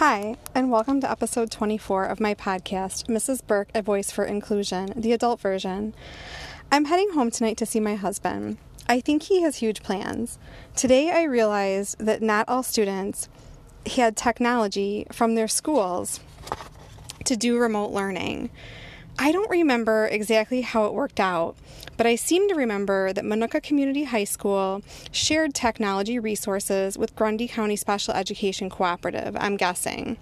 Hi, and welcome to episode 24 of my podcast, Mrs. Burke, A Voice for Inclusion, the adult version. I'm heading home tonight to see my husband. I think he has huge plans. Today I realized that not all students had technology from their schools to do remote learning. I don't remember exactly how it worked out, but I seem to remember that Minooka Community High School shared technology resources with Grundy County Special Education Cooperative, I'm guessing.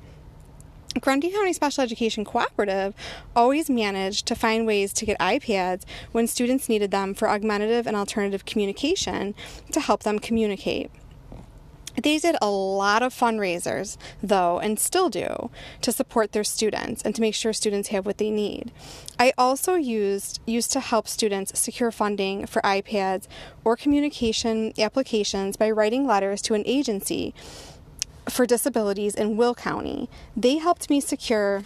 Grundy County Special Education Cooperative always managed to find ways to get iPads when students needed them for augmentative and alternative communication to help them communicate. They did a lot of fundraisers, though, and still do, to support their students and to make sure students have what they need. I also used used to help students secure funding for iPads or communication applications by writing letters to an agency for disabilities in Will County. They helped me secure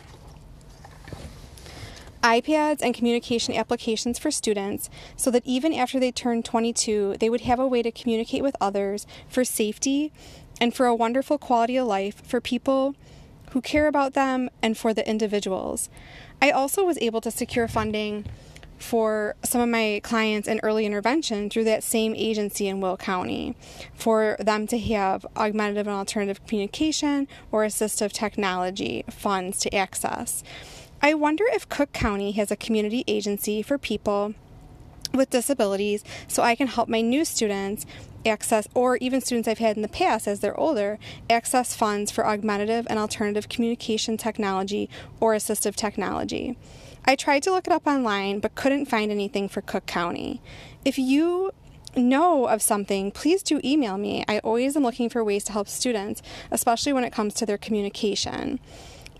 iPads and communication applications for students so that even after they turned 22, they would have a way to communicate with others for safety and for a wonderful quality of life for people who care about them and for the individuals. I also was able to secure funding for some of my clients in early intervention through that same agency in Will County for them to have augmentative and alternative communication or assistive technology funds to access. I wonder if Cook County has a community agency for people with disabilities so I can help my new students access, or even students I've had in the past as they're older, access funds for augmentative and alternative communication technology or assistive technology. I tried to look it up online but couldn't find anything for Cook County. If you know of something, please do email me. I always am looking for ways to help students, especially when it comes to their communication.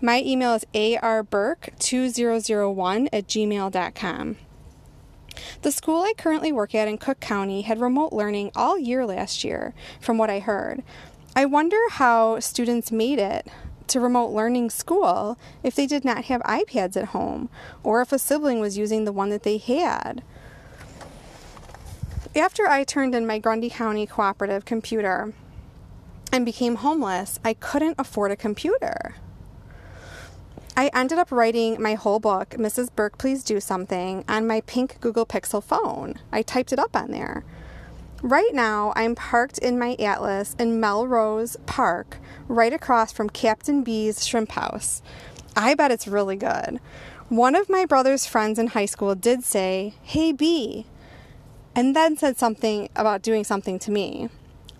My email is arburke2001 at gmail.com. The school I currently work at in Cook County had remote learning all year last year, from what I heard. I wonder how students made it to remote learning school if they did not have iPads at home, or if a sibling was using the one that they had. After I turned in my Grundy County Cooperative computer and became homeless, I couldn't afford a computer. I ended up writing my whole book, Mrs. Burke, Please Do Something, on my pink Google Pixel phone. I typed it up on there. Right now, I'm parked in my Atlas in Melrose Park, right across from Captain B's Shrimp House. I bet it's really good. One of my brother's friends in high school did say, Hey, B, and then said something about doing something to me.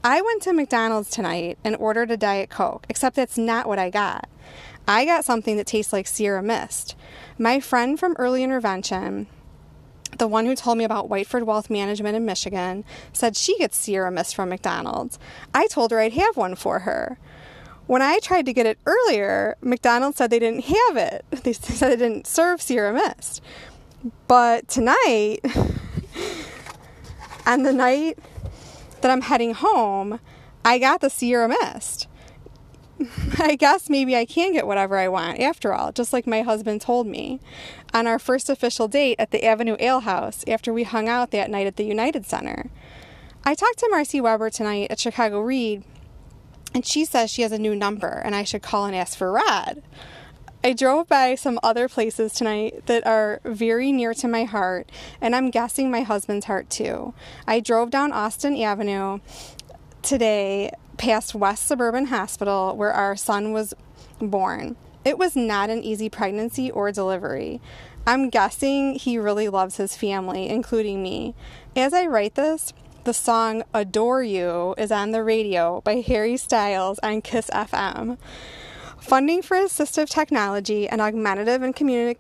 I went to McDonald's tonight and ordered a Diet Coke, except that's not what I got. I got something that tastes like Sierra Mist. My friend from early intervention, the one who told me about Whiteford Wealth Management in Michigan, said she gets Sierra Mist from McDonald's. I told her I'd have one for her. When I tried to get it earlier, McDonald's said they didn't have it. They said they didn't serve Sierra Mist. But tonight, on the night that I'm heading home, I got the Sierra Mist. I guess maybe I can get whatever I want after all, just like my husband told me on our first official date at the Avenue Ale House after we hung out that night at the United Center. I talked to Marcy Weber tonight at Chicago Read, and she says she has a new number and I should call and ask for Rod. I drove by some other places tonight that are very near to my heart, and I'm guessing my husband's heart too. I drove down Austin Avenue today past West Suburban Hospital where our son was born. It was not an easy pregnancy or delivery. I'm guessing he really loves his family, including me. As I write this, the song Adore You is on the radio by Harry Styles on Kiss FM. Funding for assistive technology and augmentative and communi-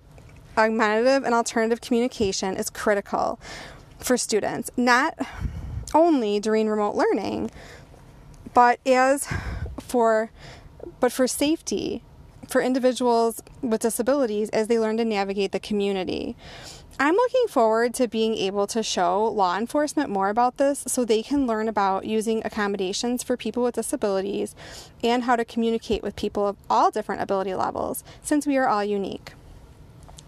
augmentative and alternative communication is critical for students, not only during remote learning, but as for but for safety for individuals with disabilities as they learn to navigate the community. I'm looking forward to being able to show law enforcement more about this so they can learn about using accommodations for people with disabilities and how to communicate with people of all different ability levels since we are all unique.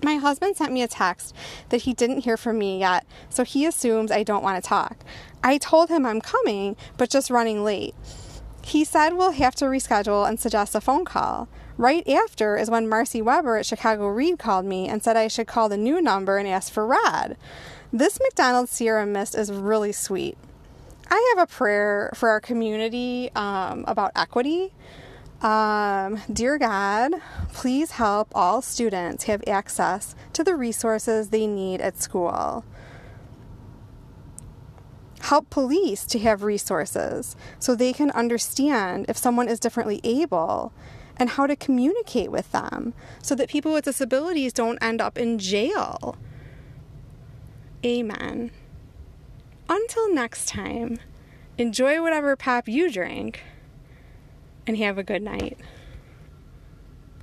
My husband sent me a text that he didn't hear from me yet, so he assumes I don't want to talk. I told him I'm coming, but just running late. He said we'll have to reschedule and suggest a phone call. Right after is when Marcy Weber at Chicago Read called me and said I should call the new number and ask for Rod. This McDonald's Sierra Mist is really sweet. I have a prayer for our community um, about equity. Um, dear God, please help all students have access to the resources they need at school. Help police to have resources so they can understand if someone is differently able and how to communicate with them so that people with disabilities don't end up in jail. Amen. Until next time, enjoy whatever pop you drink and have a good night.